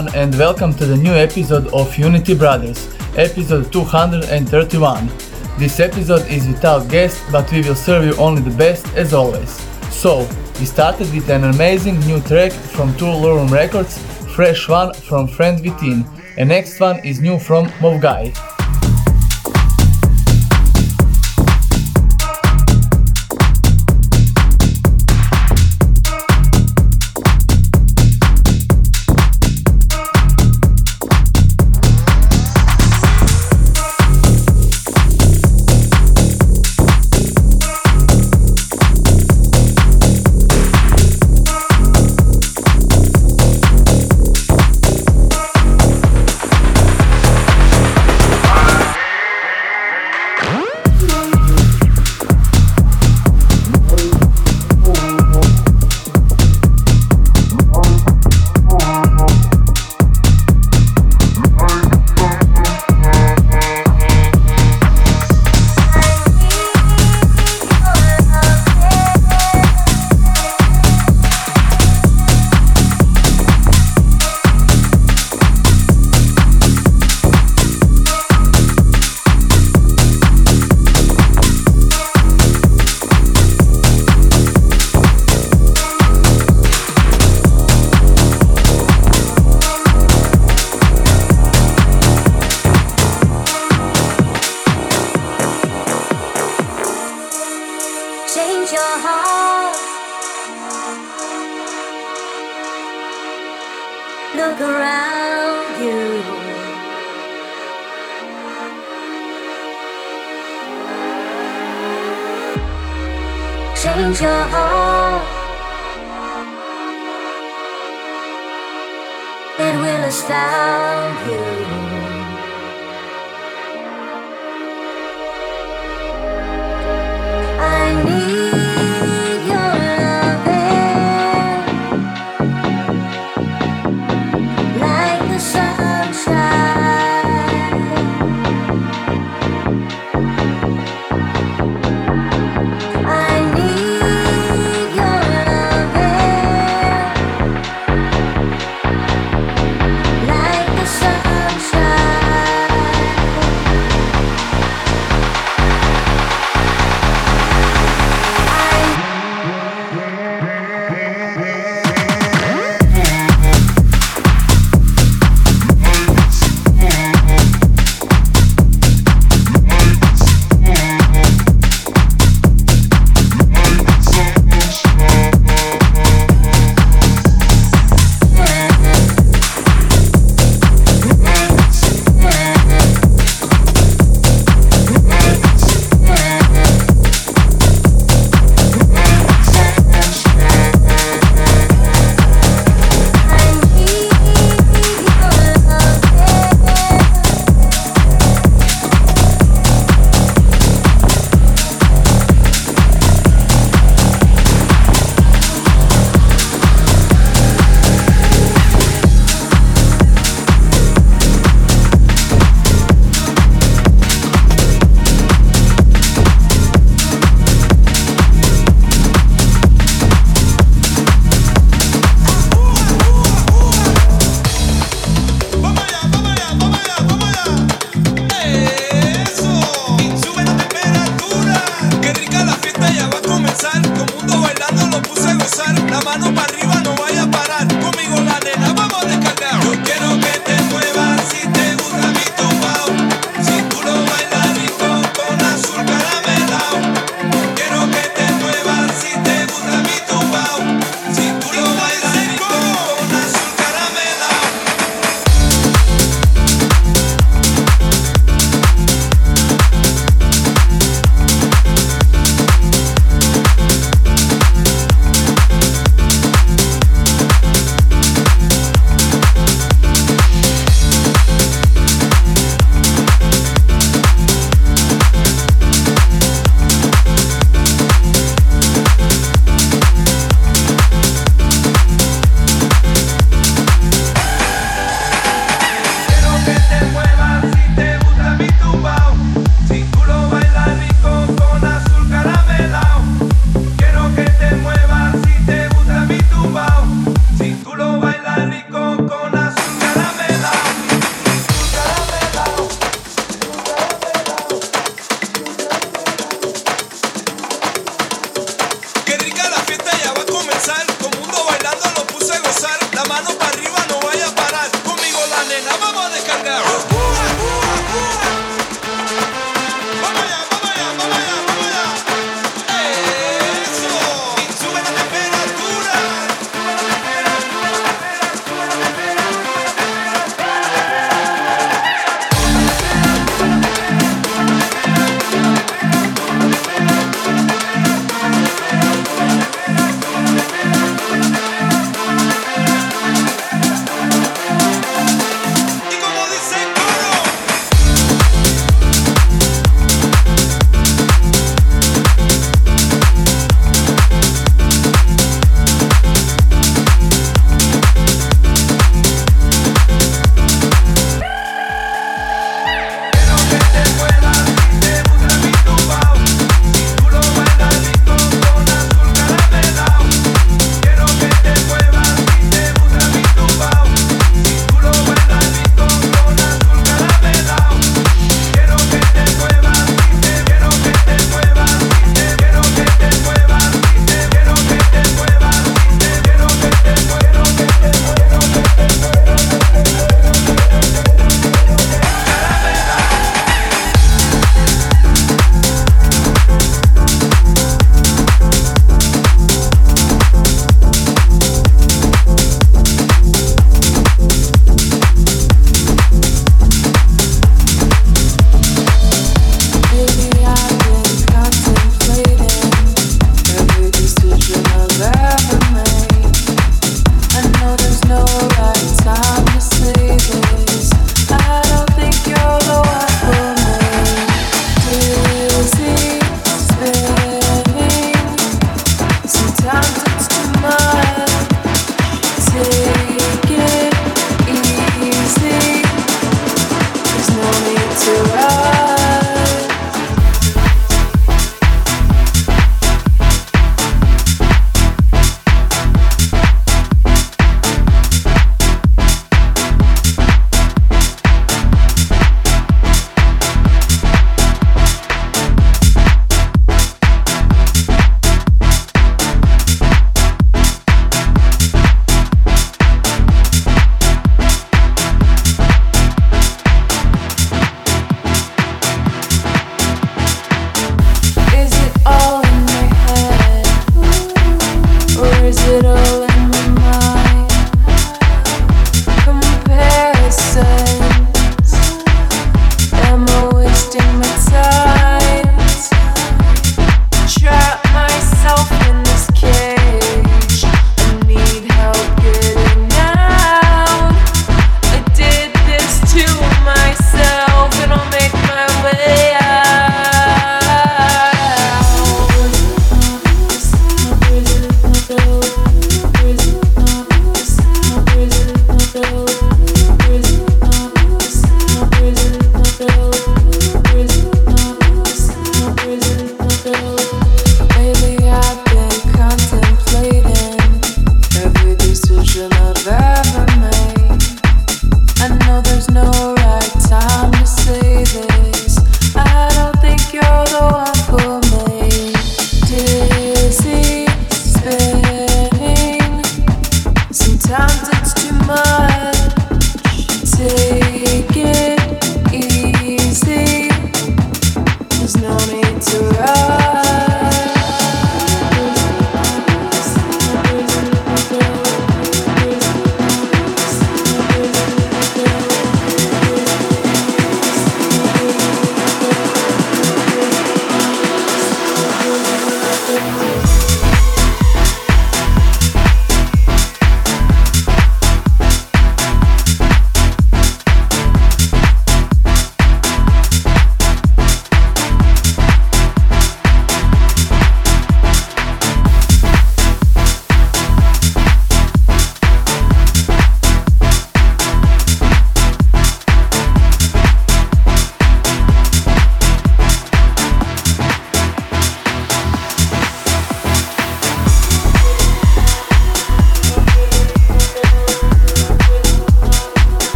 Everyone and welcome to the new episode of Unity Brothers, episode 231. This episode is without guests but we will serve you only the best as always. So, we started with an amazing new track from Toolroom Records, fresh one from Friend Within, and next one is new from Moguai.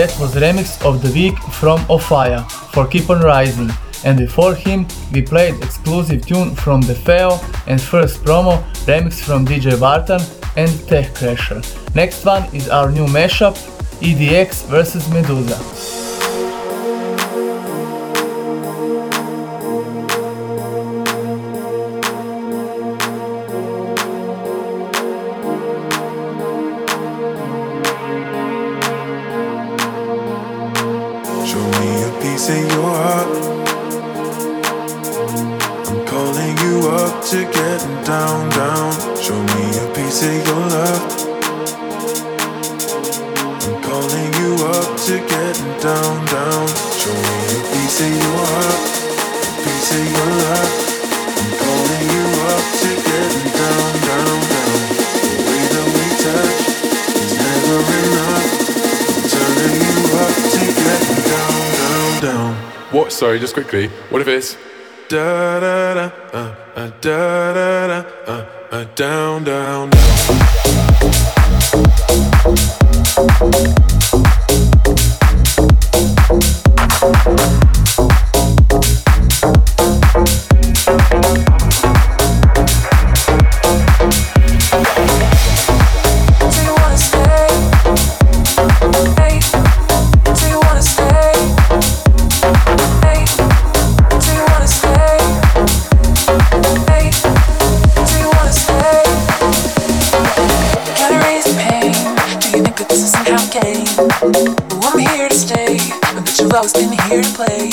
that was Remix of the Week from Ofaya for Keep On Rising and before him we played exclusive tune from The Feo and first promo remix from DJ Barton and Tech Crasher. Next one is our new mashup EDX vs Medusa. and play.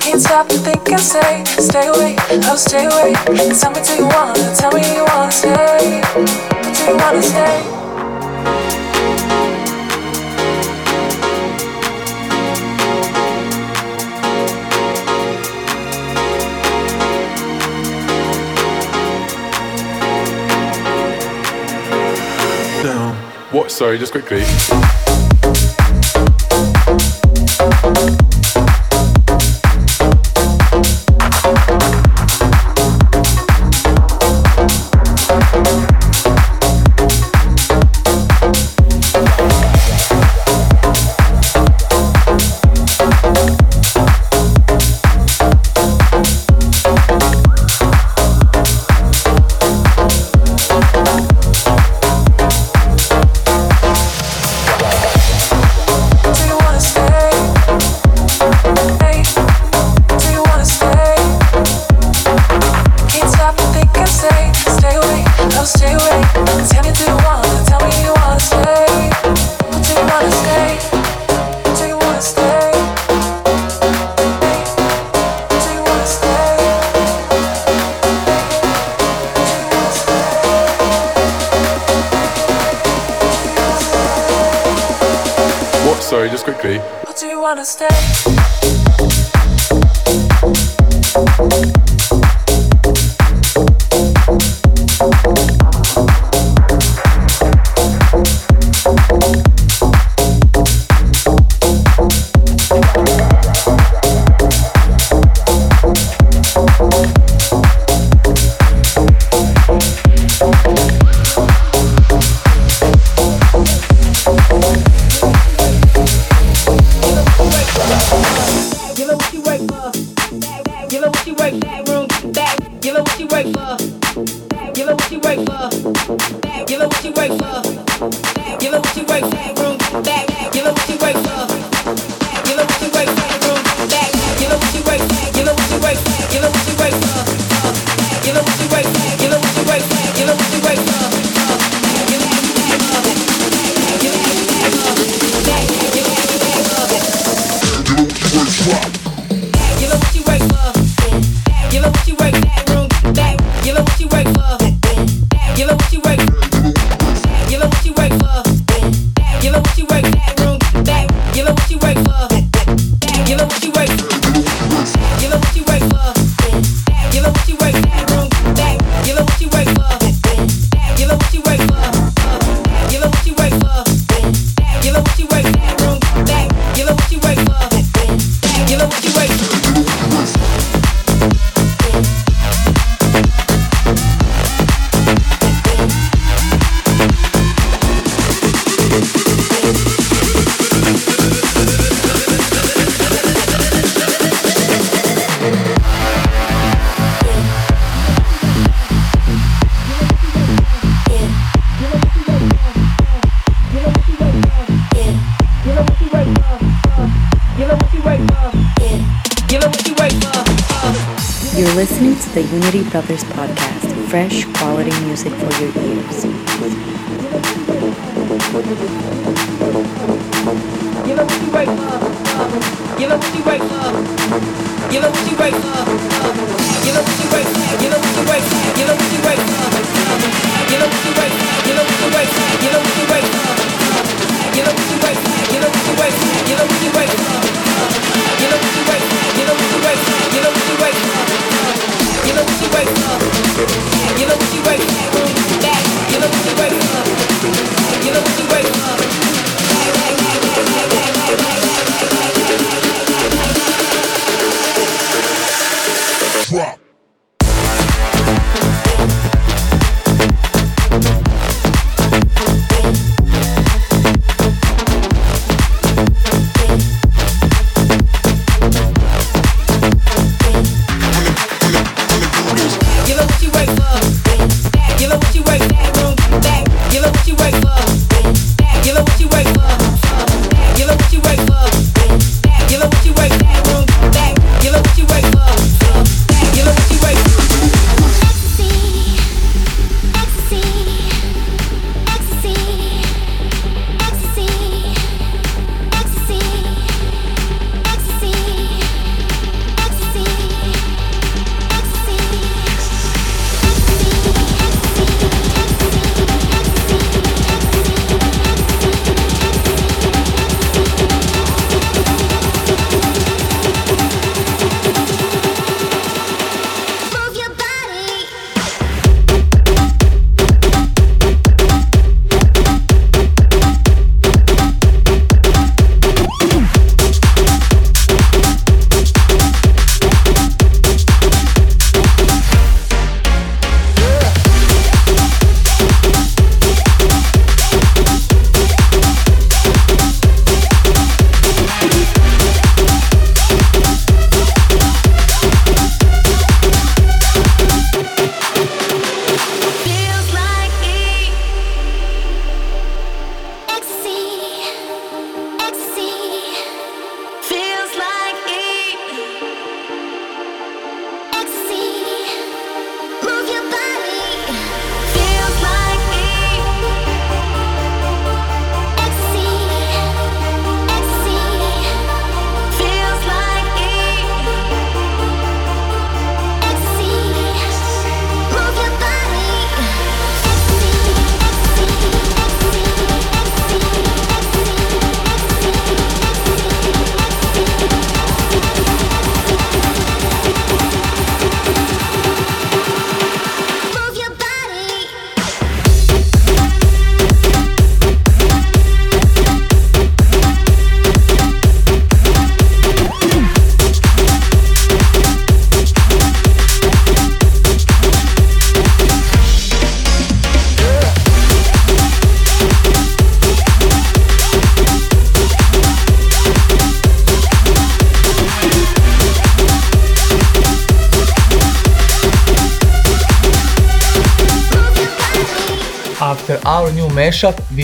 Can't stop to think and say, stay away, oh stay away. Tell me do you wanna, tell me you wanna stay, do you wanna stay? What? Sorry, just quickly. Unity Brothers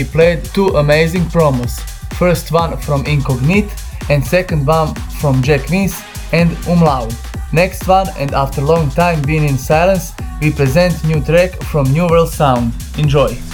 we played two amazing promos. First one from Incognite and second one from Jack Vince and Umlaut. Next one and after long time being in silence, we present new track from New World Sound. Enjoy!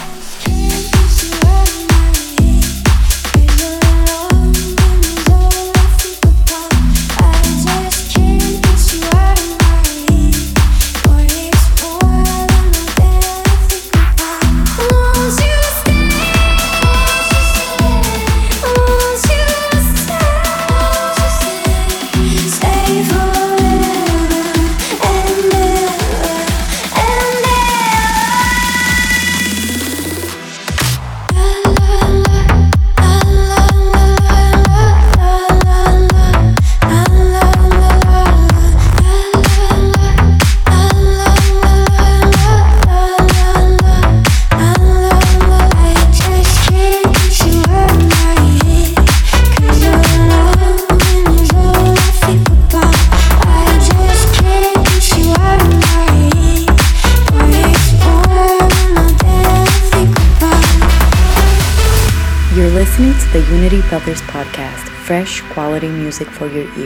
music for your ears.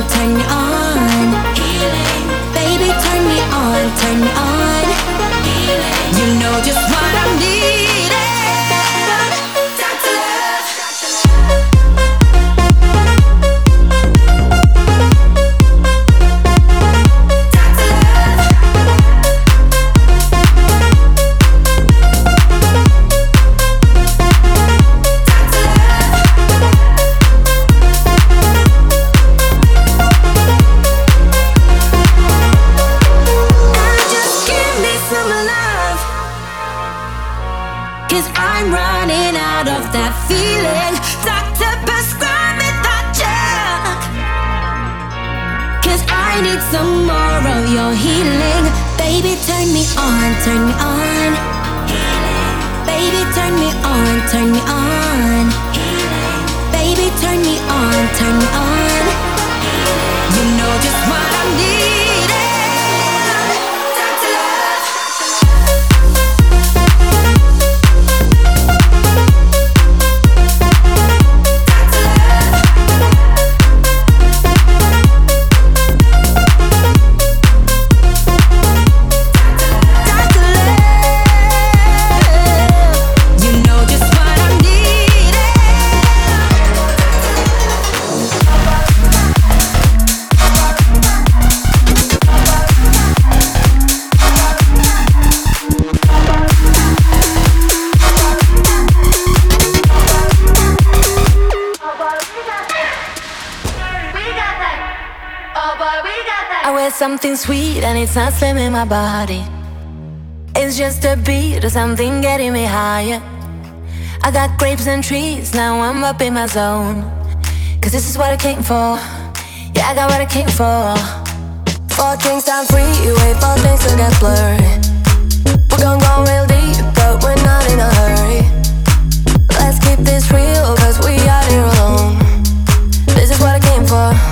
turn me on. Baby, turn me on, turn me on. Healing. You know just what. my body. It's just a beat or something getting me higher. I got grapes and trees, now I'm up in my zone. Cause this is what I came for. Yeah, I got what I came for. Four things I'm free. You wait for things to get blurry. We gon' go real deep, but we're not in a hurry. Let's keep this real, cause we are here alone. This is what I came for.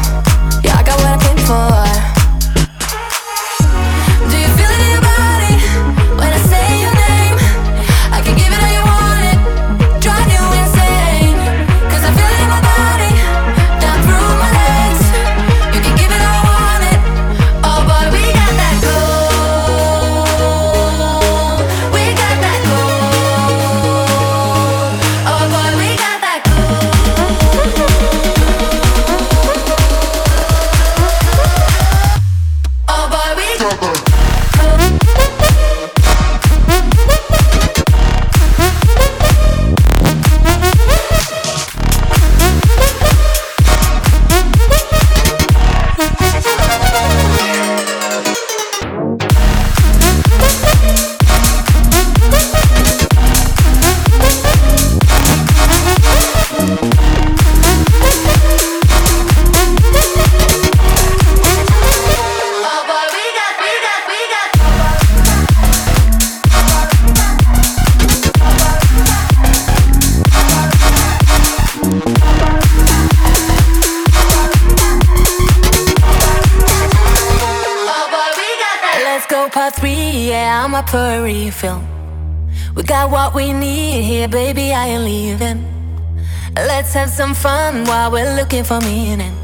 Some fun while we're looking for meaning.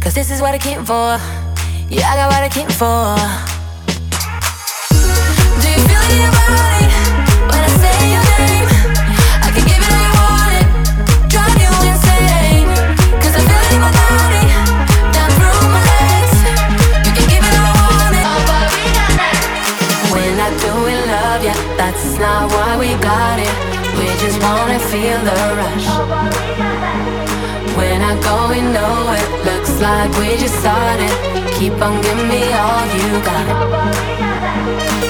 Cause this is what I came for. Yeah, I got what I came for. Do you feel it in your body when I say your name? I can give it all you want it, drive you insane. Cause I feel it in my body, down through my legs. You can give it all you want it. We're not doing love yet, that's not why we got it. We just wanna feel the rush. When I go, not know it looks like we just started. Keep on giving me all you got.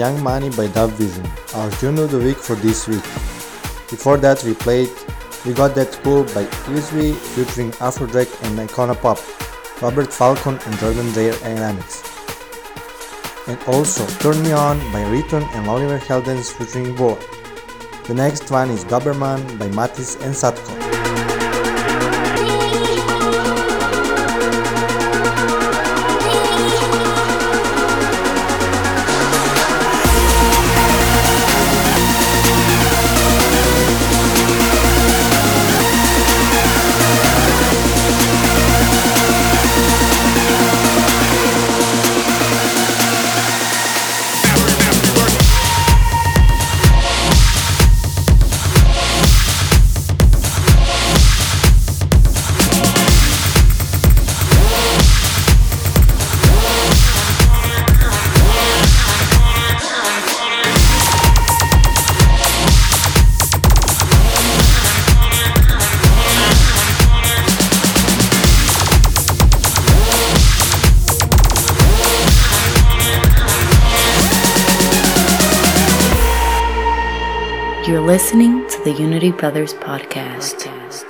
Young Money by Dub Vision, our tune of the week for this week. Before that we played We Got That Cool by Yves V featuring Afrojack and Icona Pop, Robert Falcon and Jordan Dreyer Dynamics. And also Turn Me On by Riton and Oliver Heldens featuring Boar. The next one is Doberman by Matisse and Sadko. Brothers podcast. You're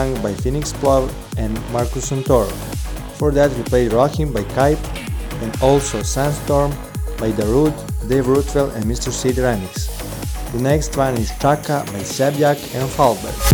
By Phoenix Plov and Marcus Santoro. For that we played Rockin' by Kype and also Sandstorm by Darude, Dave Rutwell and Mr. Sid Remix. The next one is Chaka by Sebjak and Falbert.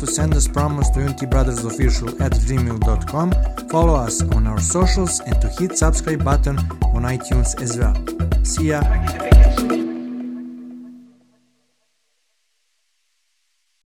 To send us promos to unitybrothersofficial at gmail.com, follow us on our socials, and to hit subscribe button on iTunes as well. See ya!